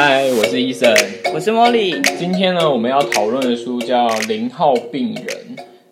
嗨，我是医生，我是茉莉。今天呢，我们要讨论的书叫《零号病人》，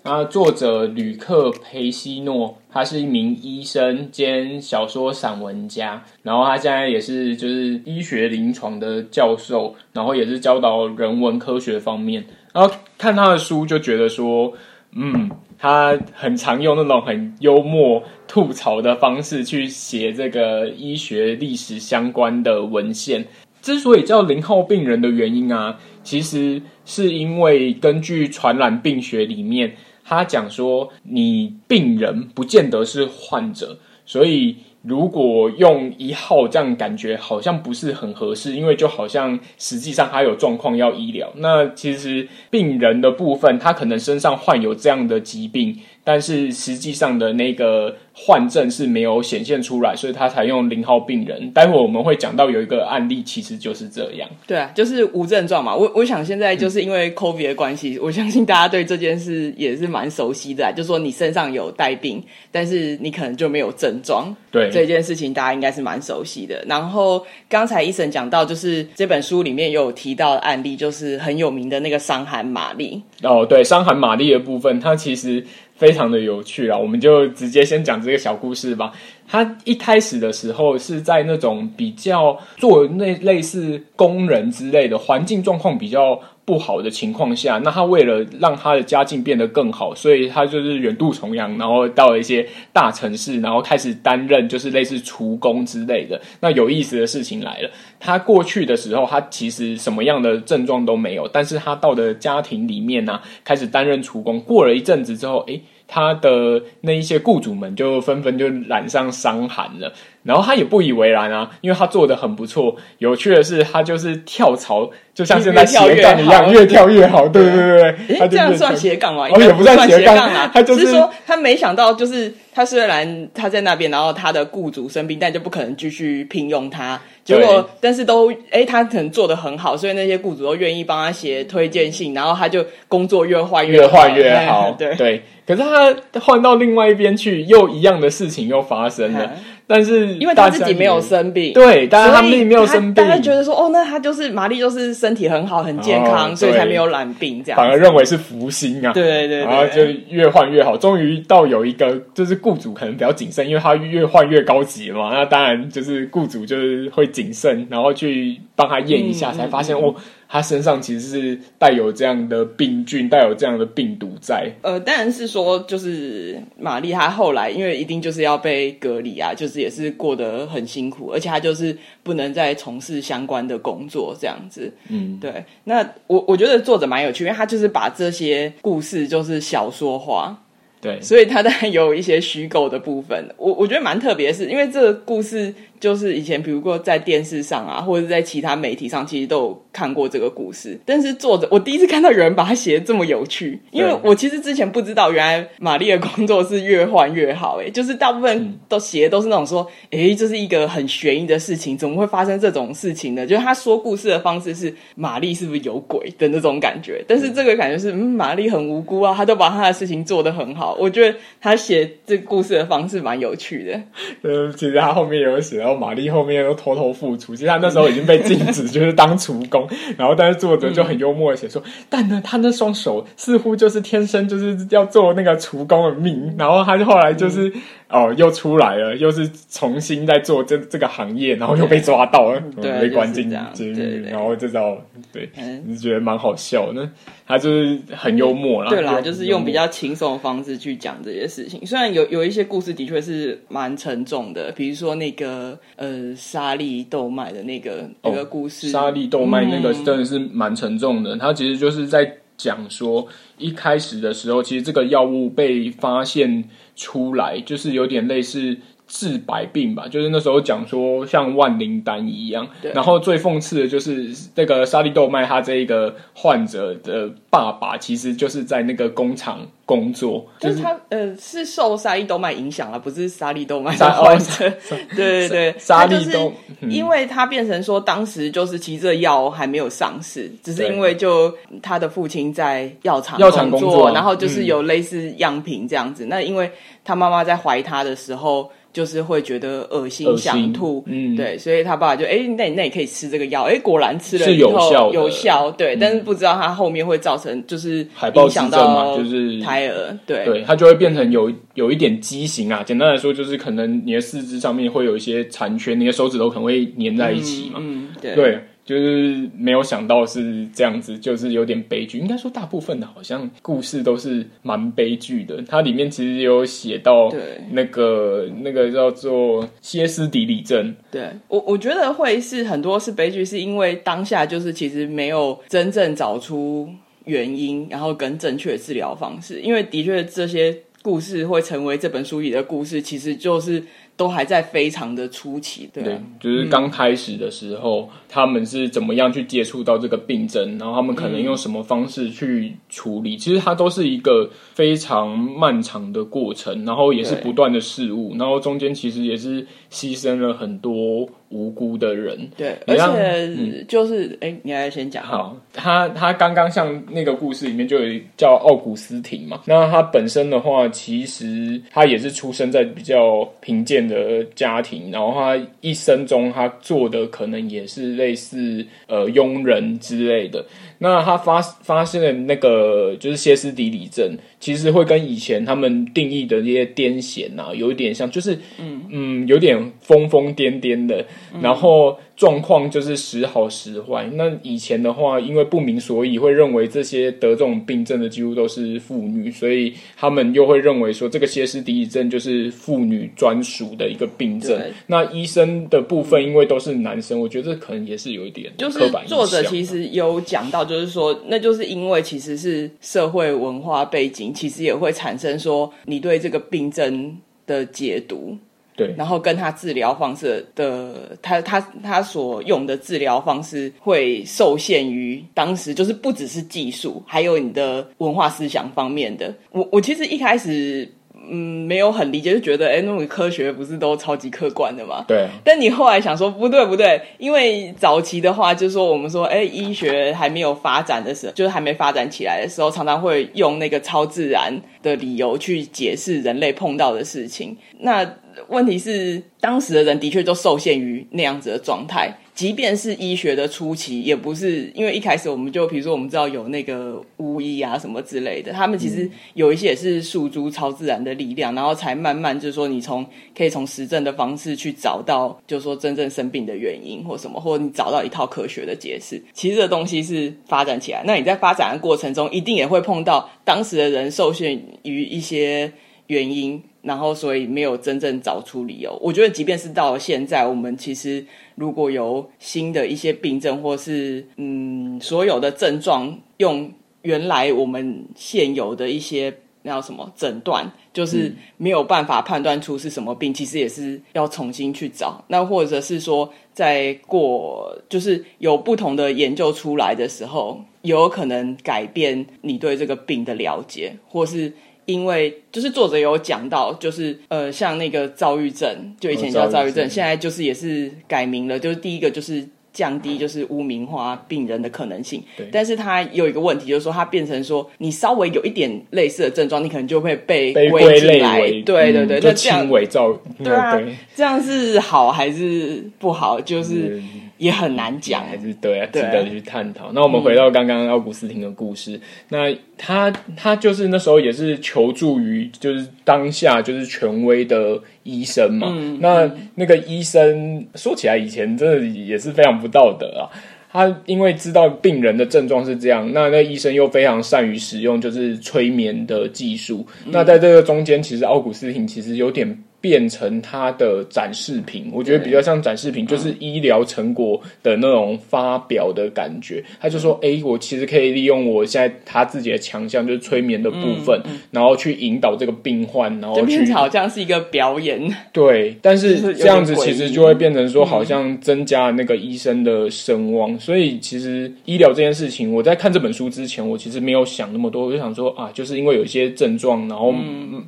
那作者吕克·裴西诺，他是一名医生兼小说散文家，然后他现在也是就是医学临床的教授，然后也是教导人文科学方面。然后看他的书就觉得说，嗯。他很常用那种很幽默吐槽的方式去写这个医学历史相关的文献。之所以叫零号病人的原因啊，其实是因为根据传染病学里面，他讲说你病人不见得是患者，所以。如果用一号这样感觉好像不是很合适，因为就好像实际上他有状况要医疗。那其实病人的部分，他可能身上患有这样的疾病，但是实际上的那个。患症是没有显现出来，所以他才用零号病人。待会我们会讲到有一个案例，其实就是这样。对啊，就是无症状嘛。我我想现在就是因为 COVID 的关系，嗯，我相信大家对这件事也是蛮熟悉的啊。就是说你身上有带病，但是你可能就没有症状。对，这件事情大家应该是蛮熟悉的。然后刚才医生讲到，就是这本书里面有提到的案例，就是很有名的那个伤寒玛丽。哦，对，伤寒玛丽的部分，它其实。非常的有趣啊，我们就直接先讲这个小故事吧。他一开始的时候是在那种比较做那类似工人之类的环境状况比较不好的情况下，那他为了让他的家境变得更好，所以他就是远渡重洋，然后到了一些大城市，然后开始担任就是类似厨工之类的。那有意思的事情来了，他过去的时候，他其实什么样的症状都没有，但是他到的家庭里面呢、开始担任厨工，过了一阵子之后，诶他的那一些雇主们就纷纷就染上伤寒了，然后他也不以为然啊，因为他做的很不错。有趣的是，他就是跳槽，就像现在斜杠一样，越跳越好。对对对对，他这样算斜杠吗？哦，也不算斜杠啊，他就是说他没想到，就是他虽然他在那边，然后他的雇主生病，但就不可能继续聘用他。结果，但是都哎，他可能做的很好，所以那些雇主都愿意帮他写推荐信，然后他就工作越换越好，越换越好。对对。可是他换到另外一边去，又一样的事情又发生了。但是因为他自己没有生病，对，但是他并没有生病，大家觉得说，哦，那他就是玛丽，就是身体很好，很健康，哦，所以才没有染病这样。反而认为是福星啊，对对对，然后就越换越好，终于到有一个就是雇主可能比较谨慎，因为他越换越高级嘛，那当然就是雇主就是会谨慎，然后去帮他验一下，才发现哦。他身上其实是带有这样的病菌，带有这样的病毒在。呃，当然是说，就是玛丽她后来因为一定就是要被隔离啊，就是也是过得很辛苦，而且她就是不能再从事相关的工作这样子。嗯，对。那我我觉得作者蛮有趣，因为他就是把这些故事就是小说化。对，所以他当然有一些虚构的部分。我我觉得蛮特别是，因为这个故事。就是以前，比如说在电视上啊，或者是在其他媒体上，其实都有看过这个故事。但是作者，我第一次看到有人把它写的这么有趣，因为我其实之前不知道，原来玛丽的工作是越换越好。哎，就是大部分都写的都是那种说，哎、嗯，这是一个很悬疑的事情，怎么会发生这种事情呢？就是他说故事的方式是玛丽是不是有鬼的那种感觉，但是这个感觉是，嗯，玛丽很无辜啊，他都把他的事情做得很好。我觉得他写这故事的方式蛮有趣的。嗯，其实他后面有写。然后玛丽后面又偷偷复出，其实他那时候已经被禁止，就是当厨工。然后，但是作者就很幽默的写说，但呢，他那双手似乎就是天生就是要做那个厨工的命。然后他就后来就是。哦，又出来了，又是重新在做这这个行业，然后又被抓到了，对被关进监狱，然后这招对，你是觉得蛮好笑的。他就是很幽默啦，对啦，就是用比较轻松的方式去讲这些事情。虽然有有一些故事的确是蛮沉重的，比如说那个呃沙粒豆麦的那个、哦、那个故事，沙粒豆麦那个真的是蛮沉重的。他、嗯、其实就是在讲说，一开始的时候，其实这个药物被发现。出来就是有点类似治百病吧，就是那时候讲说像万灵丹一样。然后最讽刺的就是那个沙利豆麦，他这一个患者的爸爸其实就是在那个工厂工作，就是他呃是受沙利豆麦影响了，不是沙利豆麦的患者。对对对，沙利豆，因为他变成说当时就是其实这药还没有上市，只是因为就他的父亲在药厂药厂工作，然后就是有类似样品这样子。那因为他妈妈在怀他的时候。就是会觉得恶心、想吐，嗯，对，所以他爸爸就哎，那你那你可以吃这个药，哎，果然吃了是有效，有效，对，嗯、但是不知道他后面会造成就是影响到就是胎儿，对，对，它就会变成有有一点畸形啊。简单来说，就是可能你的四肢上面会有一些残缺，你的手指头可能会粘在一起嘛，嗯，嗯对。对就是没有想到是这样子，就是有点悲剧。应该说，大部分的好像故事都是蛮悲剧的。它里面其实有写到，那个对那个叫做歇斯底里症。对我，我觉得会是很多是悲剧，是因为当下就是其实没有真正找出原因，然后跟正确的治疗方式。因为的确这些故事会成为这本书里的故事，其实就是。都还在非常的初期，对，对，就是刚开始的时候，嗯、他们是怎么样去接触到这个病症，然后他们可能用什么方式去处理？嗯、其实它都是一个非常漫长的过程，然后也是不断的事物，然后中间其实也是牺牲了很多。无辜的人，对，而且就是，哎、嗯，你还先讲。好，他他刚刚像那个故事里面就有叫奥古斯廷嘛，那他本身的话，其实他也是出生在比较贫贱的家庭，然后他一生中他做的可能也是类似呃佣人之类的。那他发发现的那个就是歇斯底里症，其实会跟以前他们定义的那些癫痫啊，有一点像，就是嗯。嗯，有点疯疯癫癫的，然后。状况就是时好时坏。那以前的话，因为不明所以，会认为这些得这种病症的几乎都是妇女，所以他们又会认为说，这个歇斯底里症就是妇女专属的一个病症。那医生的部分，因为都是男生，我觉得这可能也是有一点。就是作者其实有讲到，就是说，那就是因为其实是社会文化背景，其实也会产生说你对这个病症的解读。对，然后跟他治疗方式的，他他他所用的治疗方式会受限于当时，就是不只是技术，还有你的文化思想方面的。我我其实一开始。嗯，没有很理解，就觉得哎，那种科学不是都超级客观的吗？对。但你后来想说，不对不对，因为早期的话，就是说我们说，哎，医学还没有发展的时候，就是还没发展起来的时候，常常会用那个超自然的理由去解释人类碰到的事情。那问题是，当时的人的确都受限于那样子的状态。即便是医学的初期，也不是因为一开始我们就，比如说我们知道有那个巫医啊什么之类的，他们其实有一些也是诉诸超自然的力量，然后才慢慢就是说你从可以从实证的方式去找到，就是说真正生病的原因或什么，或者你找到一套科学的解释。其实这东西是发展起来，那你在发展的过程中，一定也会碰到当时的人受限于一些原因。然后，所以没有真正找出理由。我觉得，即便是到了现在，我们其实如果有新的一些病症，或是嗯，所有的症状，用原来我们现有的一些那叫什么诊断，就是没有办法判断出是什么病，其实也是要重新去找。那或者是说，在过就是有不同的研究出来的时候，有可能改变你对这个病的了解，或是。因为就是作者有讲到，就是呃，像那个躁郁症，就以前叫躁郁症，现在就是也是改名了。就是第一个就是降低就是污名化病人的可能性。对。但是它有一个问题，就是说它变成说，你稍微有一点类似的症状，你可能就会被归进来。对对对，嗯、那这样伪造。对啊，这样是好还是不好？就是。嗯也很难讲，还是对啊，值得去探讨。那我们回到刚刚奥古斯汀的故事，嗯、那他他就是那时候也是求助于就是当下就是权威的医生嘛。嗯、那那个医生说起来以前真的也是非常不道德啊。他因为知道病人的症状是这样，那那个医生又非常善于使用就是催眠的技术。嗯、那在这个中间，其实奥古斯汀其实有点。变成他的展示品，我觉得比较像展示品，就是医疗成果的那种发表的感觉。他就说：“哎、欸，我其实可以利用我现在他自己的强项，就是催眠的部分，嗯嗯、然后去引导这个病患，然后去好像是一个表演。对，但是这样子其实就会变成说，好像增加了那个医生的声望。嗯、所以其实医疗这件事情，我在看这本书之前，我其实没有想那么多，我就想说啊，就是因为有一些症状，然后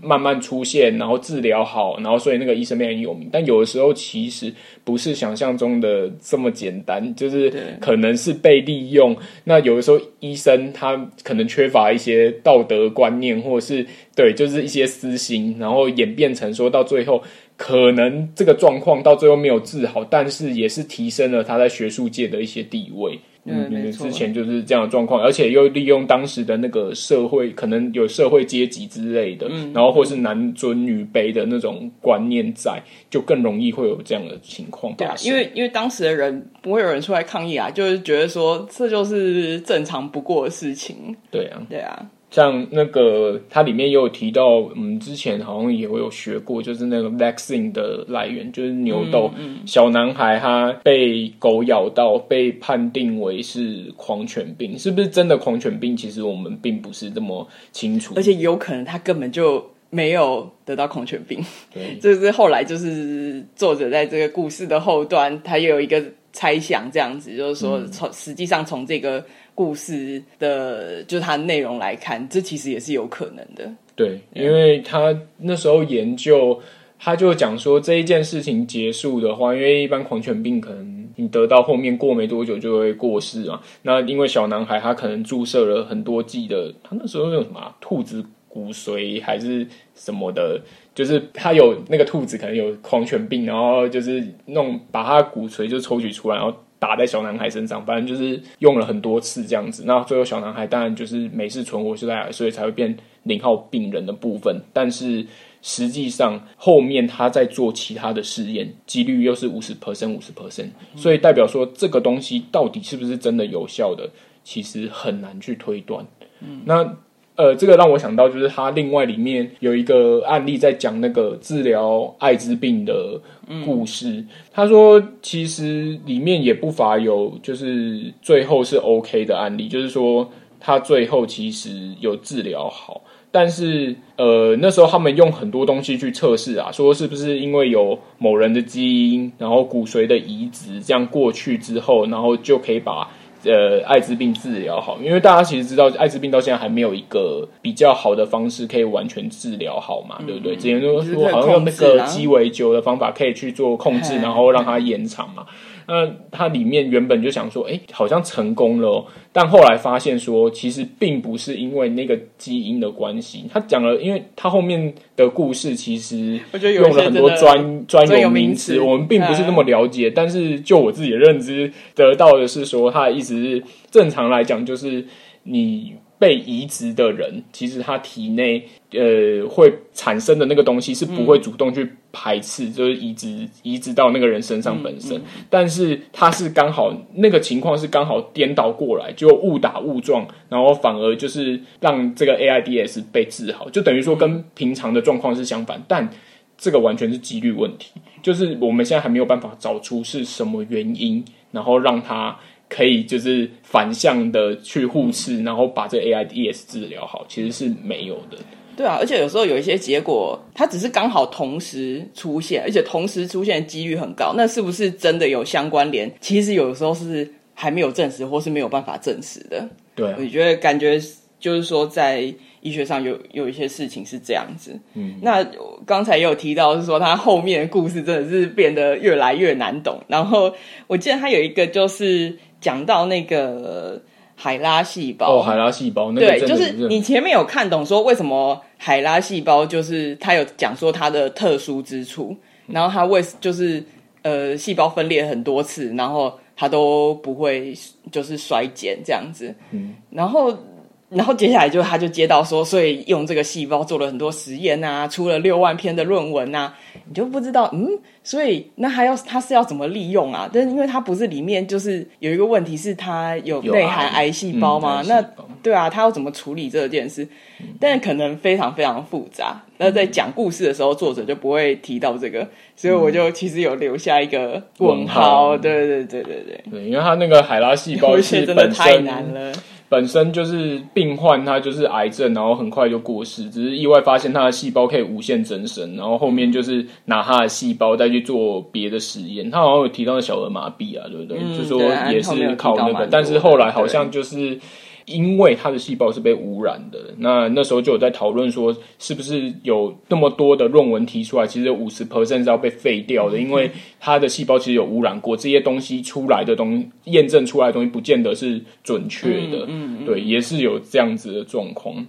慢慢出现，然后治疗好。”然后，所以那个医生变很有名，但有的时候其实不是想象中的这么简单，就是可能是被利用。那有的时候医生他可能缺乏一些道德观念，或者是对，就是一些私心，然后演变成说到最后可能这个状况到最后没有治好，但是也是提升了他在学术界的一些地位。嗯，嗯之前就是这样的状况，而且又利用当时的那个社会，可能有社会阶级之类的，嗯、然后或是男尊女卑的那种观念在，就更容易会有这样的情况。对啊，因为因为当时的人不会有人出来抗议啊，就是觉得说这就是正常不过的事情。对啊，对啊。像那个，它里面也有提到，嗯，之前好像也会有学过，就是那个 vaccine 的来源，就是牛痘。嗯嗯、小男孩他被狗咬到，被判定为是狂犬病，是不是真的狂犬病？其实我们并不是这么清楚，而且有可能他根本就没有得到狂犬病。对，这是后来就是作者在这个故事的后段，他也有一个猜想，这样子就是说，从、嗯、实际上从这个。故事的，就它内容来看，这其实也是有可能的。对，因为他那时候研究，他就讲说这一件事情结束的话，因为一般狂犬病可能你得到后面过没多久就会过世啊。那因为小男孩他可能注射了很多剂的，他那时候用什么兔子骨髓还是什么的，就是他有那个兔子可能有狂犬病，然后就是弄把他骨髓就抽取出来，然后。打在小男孩身上，反正就是用了很多次这样子。那最后小男孩当然就是没事存活下来，所以才会变零号病人的部分。但是实际上后面他在做其他的试验，几率又是五十 percent 五十 percent，所以代表说这个东西到底是不是真的有效的，其实很难去推断。嗯，那。呃，这个让我想到，就是他另外里面有一个案例，在讲那个治疗艾滋病的故事。嗯、他说，其实里面也不乏有，就是最后是 OK 的案例，就是说他最后其实有治疗好。但是，呃，那时候他们用很多东西去测试啊，说是不是因为有某人的基因，然后骨髓的移植，这样过去之后，然后就可以把。呃，艾滋病治疗好，因为大家其实知道，艾滋病到现在还没有一个比较好的方式可以完全治疗好嘛，嗯、对不对？之前都说好像用那个鸡尾酒的方法可以去做控制，然后让它延长嘛。那它里面原本就想说，哎，好像成功了，但后来发现说，其实并不是因为那个基因的关系。他讲了，因为他后面的故事其实用了很多专专有名词，我们并不是那么了解。但是就我自己的认知，得到的是说，他的意思是正常来讲，就是你。被移植的人，其实他体内呃会产生的那个东西是不会主动去排斥，嗯、就是移植移植到那个人身上本身。嗯嗯、但是他是刚好那个情况是刚好颠倒过来，就误打误撞，然后反而就是让这个 AIDS 被治好，就等于说跟平常的状况是相反。但这个完全是几率问题，就是我们现在还没有办法找出是什么原因，然后让他。可以就是反向的去互斥，然后把这 AIDS 治疗好，其实是没有的。对啊，而且有时候有一些结果，它只是刚好同时出现，而且同时出现的几率很高，那是不是真的有相关联？其实有时候是还没有证实，或是没有办法证实的。对啊，我觉得感觉就是说在。医学上有有一些事情是这样子，嗯，那刚才也有提到是说他后面的故事真的是变得越来越难懂。然后我记得他有一个就是讲到那个海拉细胞，哦，海拉细胞，那个、对，就是你前面有看懂说为什么海拉细胞就是它有讲说它的特殊之处，然后它为就是呃细胞分裂很多次，然后它都不会就是衰减这样子，嗯，然后。然后接下来就他就接到说，所以用这个细胞做了很多实验啊，出了六万篇的论文啊，你就不知道，嗯，所以那还要他是要怎么利用啊？但是因为它不是里面就是有一个问题是它有内含癌细胞吗？那对啊，他要怎么处理这件事？但可能非常非常复杂。那在讲故事的时候，作者就不会提到这个，所以我就其实有留下一个问号。对对对对对对，因为他那个海拉细胞 是真的太难了。本身就是病患，他就是癌症，然后很快就过世，只是意外发现他的细胞可以无限增生，然后后面就是拿他的细胞再去做别的实验。他好像有提到小儿麻痹啊，对不对？嗯、就说也是靠那个，但是后来好像就是。因为它的细胞是被污染的，那那时候就有在讨论说，是不是有那么多的论文提出来，其实五十 percent 是要被废掉的，因为它的细胞其实有污染过，这些东西出来的东西验证出来的东西不见得是准确的，嗯，对，也是有这样子的状况。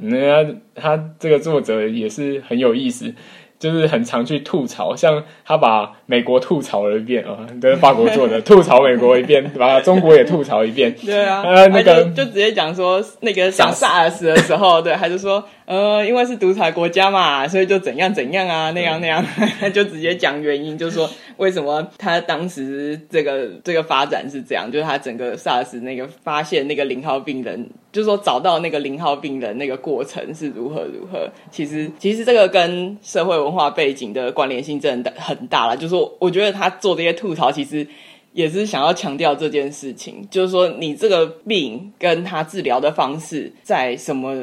那他这个作者也是很有意思。就是很常去吐槽，像他把美国吐槽了一遍啊，这、哦、是法国做的，吐槽美国一遍，把中国也吐槽一遍。对啊，呃，那个就，直接讲说，那个讲 SARS 的时候，对，还是说，呃，因为是独裁国家嘛，所以就怎样怎样啊，那样那样，就直接讲原因，就是说为什么他当时这个这个发展是这样，就是他整个 SARS 那个发现那个零号病人，就是说找到那个零号病人那个过程是如如何如何。其实，其实这个跟社会文化背景的关联性真的很大了。就是说，我觉得他做这些吐槽，其实也是想要强调这件事情，就是说，你这个病跟他治疗的方式在什么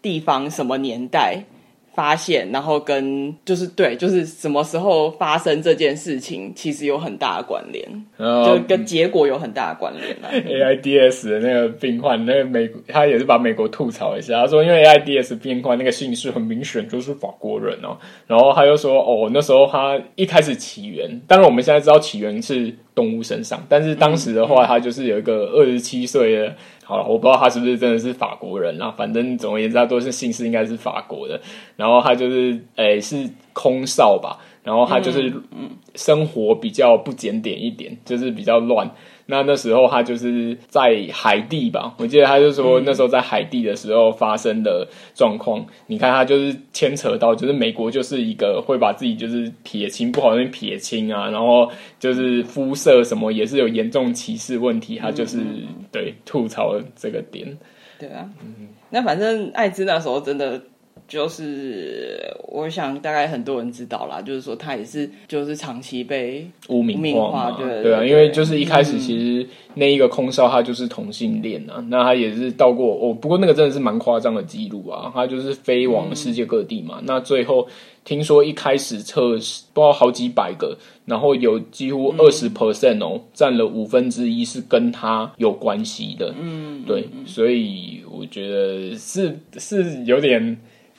地方、什么年代。发现，然后跟就是对，就是什么时候发生这件事情，其实有很大的关联，就跟结果有很大的关联了。AIDS 的那个病患，那个美他也是把美国吐槽一下，他说因为 AIDS 病患那个姓氏很明显就是法国人哦，然后他又说哦，那时候他一开始起源，当然我们现在知道起源是动物身上，但是当时的话，他就是有一个二十七岁的。好了，我不知道他是不是真的是法国人啦，反正总而言之，他都是姓氏应该是法国的。然后他就是，诶、欸，是空少吧？然后他就是生活比较不检点一点，就是比较乱。那那时候他就是在海地吧，我记得他就说那时候在海地的时候发生的状况。嗯、你看他就是牵扯到，就是美国就是一个会把自己就是撇清，不好那边撇清啊，然后就是肤色什么也是有严重歧视问题，他就是、嗯、对吐槽这个点。对啊，嗯，那反正艾滋那时候真的。就是我想大概很多人知道啦，就是说他也是就是长期被污名化，对对，对啊，因为就是一开始其实那一个空少他就是同性恋啊，嗯、那他也是到过哦，不过那个真的是蛮夸张的记录啊，他就是飞往世界各地嘛，嗯、那最后听说一开始测试不知道好几百个，然后有几乎二十 percent 哦，占、嗯、了五分之一是跟他有关系的，嗯，对，所以我觉得是是有点。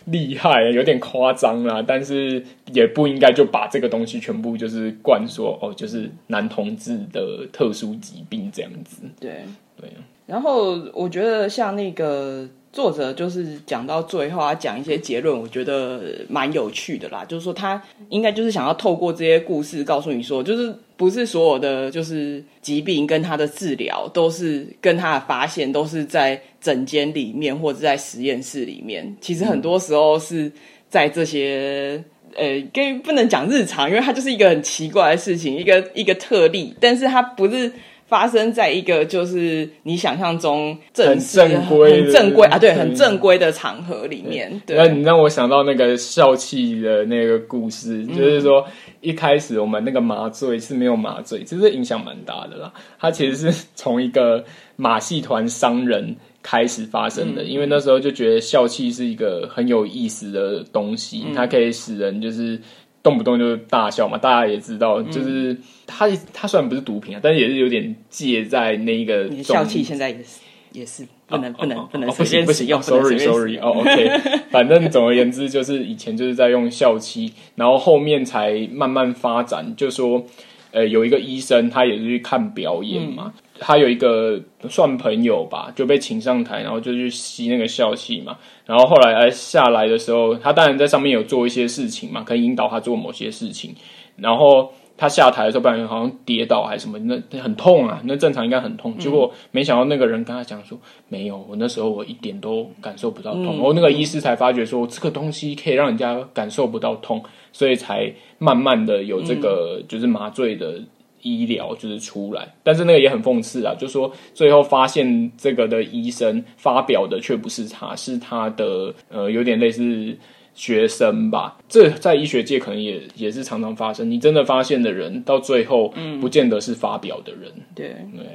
厉害，有点夸张啦，但是也不应该就把这个东西全部就是灌说哦，就是男同志的特殊疾病这样子。对对。然后我觉得像那个作者就是讲到最后，他讲一些结论，我觉得蛮有趣的啦。就是说他应该就是想要透过这些故事告诉你说，就是。不是所有的就是疾病跟他的治疗都是跟他的发现都是在诊间里面或者在实验室里面。其实很多时候是在这些呃，跟不能讲日常，因为它就是一个很奇怪的事情，一个一个特例。但是它不是发生在一个就是你想象中很正规、很正规啊，对，很正规的场合里面。对，那你让我想到那个笑气的那个故事，嗯、就是说。一开始我们那个麻醉是没有麻醉，其实影响蛮大的啦。它其实是从一个马戏团商人开始发生的，嗯、因为那时候就觉得笑气是一个很有意思的东西，嗯、它可以使人就是动不动就大笑嘛。大家也知道，就是它它虽然不是毒品啊，但是也是有点介在那一个笑气现在也是也是。不能不能不能，不行不行，sorry sorry，哦 OK，反正总而言之就是以前就是在用笑气，然后后面才慢慢发展，就说呃有一个医生他也是去看表演嘛，嗯、他有一个算朋友吧，就被请上台，然后就去吸那个笑气嘛，然后后来哎下来的时候，他当然在上面有做一些事情嘛，可以引导他做某些事情，然后。他下台的时候，不然好像跌倒还是什么，那很痛啊，那正常应该很痛。结果没想到那个人跟他讲说，没有，我那时候我一点都感受不到痛。然后那个医师才发觉说，这个东西可以让人家感受不到痛，所以才慢慢的有这个就是麻醉的医疗就是出来。但是那个也很讽刺啊，就是说最后发现这个的医生发表的却不是他，是他的呃有点类似。学生吧，这在医学界可能也也是常常发生。你真的发现的人，到最后，不见得是发表的人。嗯、对对。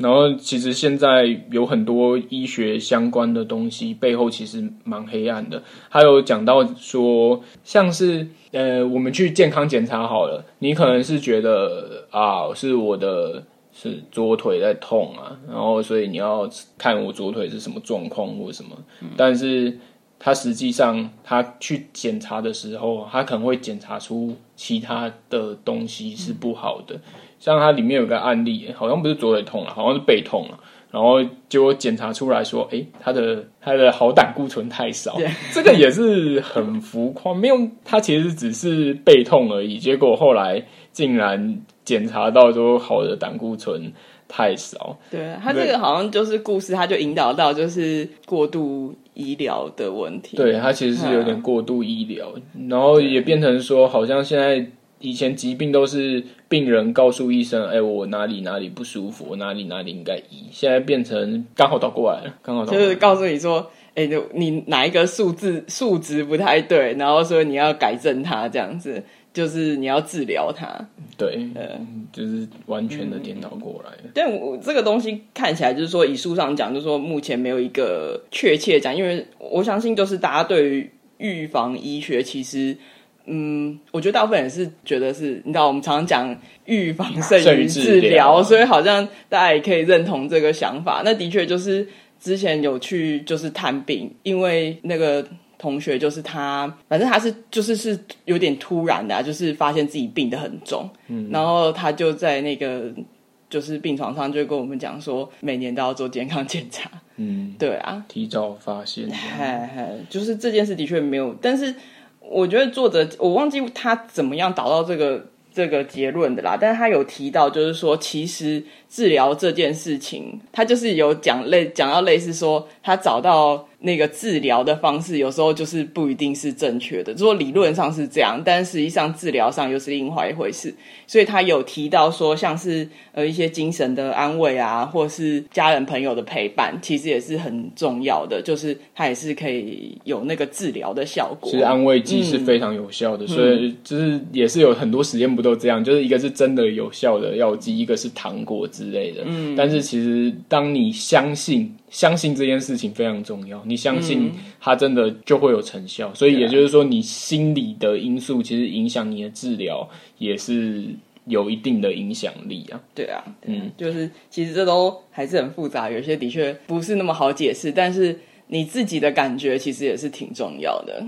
然后，其实现在有很多医学相关的东西，背后其实蛮黑暗的。还有讲到说，像是呃，我们去健康检查好了，你可能是觉得啊，是我的是左腿在痛啊，然后所以你要看我左腿是什么状况或什么，但是。他实际上，他去检查的时候，他可能会检查出其他的东西是不好的。像他里面有个案例，好像不是左腿痛了，好像是背痛了。然后结果检查出来说，哎，他的他的好胆固醇太少，对这个也是很浮夸，没有，他其实只是背痛而已，结果后来竟然检查到说好的胆固醇太少。对，他这个好像就是故事，他就引导到就是过度医疗的问题。对，它其实是有点过度医疗，嗯、然后也变成说好像现在。以前疾病都是病人告诉医生：“哎、欸，我哪里哪里不舒服，我哪里哪里应该医。”现在变成刚好倒过来了，刚好就是告诉你说：“哎、欸，你哪一个数字数值不太对，然后说你要改正它，这样子就是你要治疗它。”对，嗯，就是完全的颠倒过来。嗯、但我这个东西看起来就是说，以书上讲，就是说目前没有一个确切讲，因为我相信就是大家对于预防医学其实。嗯，我觉得大部分人是觉得是，你知道，我们常常讲预防 胜于治疗，所以好像大家也可以认同这个想法。那的确就是之前有去就是探病，因为那个同学就是他，反正他是就是是有点突然的啊，就是发现自己病得很重，嗯，然后他就在那个就是病床上就跟我们讲说，每年都要做健康检查，嗯，对啊，提早发现，嘿嘿，就是这件事的确没有，但是。我觉得作者我忘记他怎么样导到这个这个结论的啦，但是他有提到，就是说其实治疗这件事情，他就是有讲类讲到类似说他找到。那个治疗的方式有时候就是不一定是正确的，就说理论上是这样，但实际上治疗上又是另外一回事。所以他有提到说，像是呃一些精神的安慰啊，或是家人朋友的陪伴，其实也是很重要的，就是它也是可以有那个治疗的效果。其实安慰剂是非常有效的，嗯、所以就是也是有很多实验不都这样，就是一个是真的有效的药剂，一个是糖果之类的。嗯，但是其实当你相信。相信这件事情非常重要，你相信它真的就会有成效，嗯、所以也就是说，你心理的因素其实影响你的治疗也是有一定的影响力啊。对啊，嗯，就是其实这都还是很复杂，有些的确不是那么好解释，但是你自己的感觉其实也是挺重要的。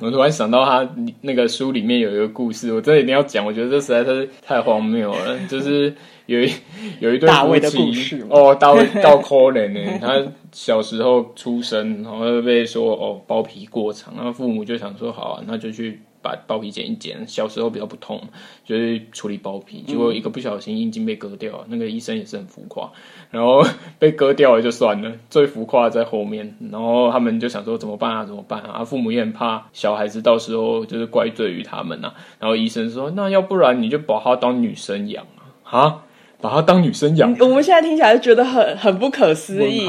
我突然想到他那个书里面有一个故事，我真的一定要讲，我觉得这实在是太荒谬了，就是。有一有一对夫妻哦，大卫到可怜呢。他小时候出生，然后被说哦包皮过长，然后父母就想说好啊，那就去把包皮剪一剪。小时候比较不痛，就是处理包皮。结果一个不小心阴茎被割掉，那个医生也是很浮夸。然后被割掉了就算了，最浮夸在后面。然后他们就想说怎么办啊？怎么办啊？父母也很怕小孩子到时候就是怪罪于他们啊。然后医生说，那要不然你就把他当女生养啊？啊？把她当女生养，我们现在听起来就觉得很很不可思议。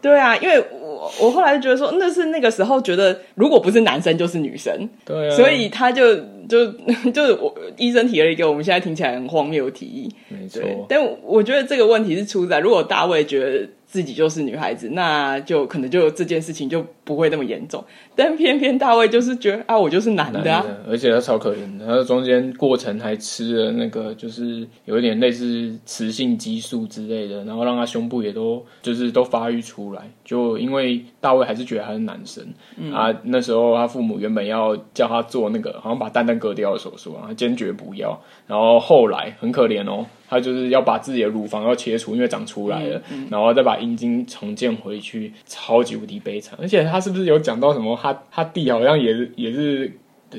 对啊，因为我我后来就觉得说，那是那个时候觉得，如果不是男生就是女生，对啊，所以他就就 就是我医生提了一个我们现在听起来很荒谬的提议，没错。但我觉得这个问题是出在，如果大卫觉得。自己就是女孩子，那就可能就这件事情就不会那么严重。但偏偏大卫就是觉得啊，我就是男的啊，的，而且他超可怜的，他中间过程还吃了那个，就是有一点类似雌性激素之类的，然后让他胸部也都就是都发育出来。就因为大卫还是觉得他是男生，嗯、啊，那时候他父母原本要叫他做那个好像把蛋蛋割掉的手术啊，他坚决不要。然后后来很可怜哦。他就是要把自己的乳房要切除，因为长出来了，嗯嗯、然后再把阴茎重建回去，超级无敌悲惨。而且他是不是有讲到什么？他他弟好像也是也是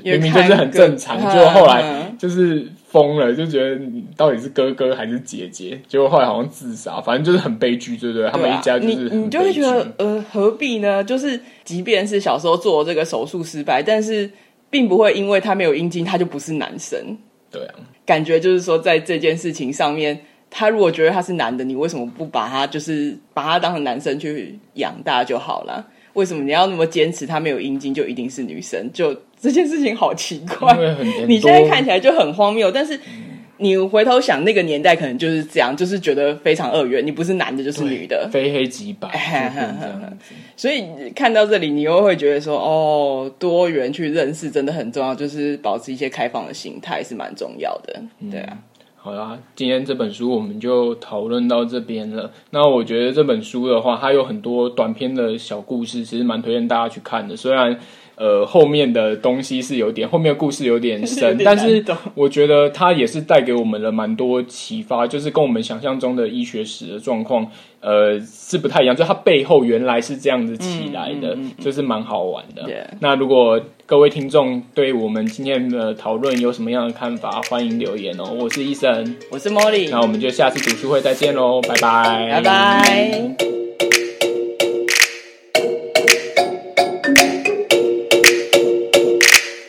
明明就是很正常，结果后来就是疯了，就觉得到底是哥哥还是姐姐？结果后来好像自杀，反正就是很悲剧，对不对？他们一家就是你你就会觉得呃何必呢？就是即便是小时候做这个手术失败，但是并不会因为他没有阴茎，他就不是男生。对啊。感觉就是说，在这件事情上面，他如果觉得他是男的，你为什么不把他就是把他当成男生去养大就好了？为什么你要那么坚持他没有阴茎就一定是女生？就这件事情好奇怪，你现在看起来就很荒谬，但是你回头想那个年代可能就是这样，就是觉得非常二元，你不是男的就是女的，非黑即白。所以看到这里，你又会觉得说，哦，多元去认识真的很重要，就是保持一些开放的心态是蛮重要的。对啊，好啦，今天这本书我们就讨论到这边了。那我觉得这本书的话，它有很多短篇的小故事，其实蛮推荐大家去看的。虽然呃后面的东西是有点后面的故事有点深，但是我觉得它也是带给我们了蛮多启发，就是跟我们想象中的医学史的状况呃是不太一样，就它背后原来是这样子起来的，嗯嗯嗯嗯就是蛮好玩的。那如果各位听众对我们今天的讨论有什么样的看法，欢迎留言哦。我是医生，我是茉莉，那我们就下次读书会再见喽，拜拜，拜拜。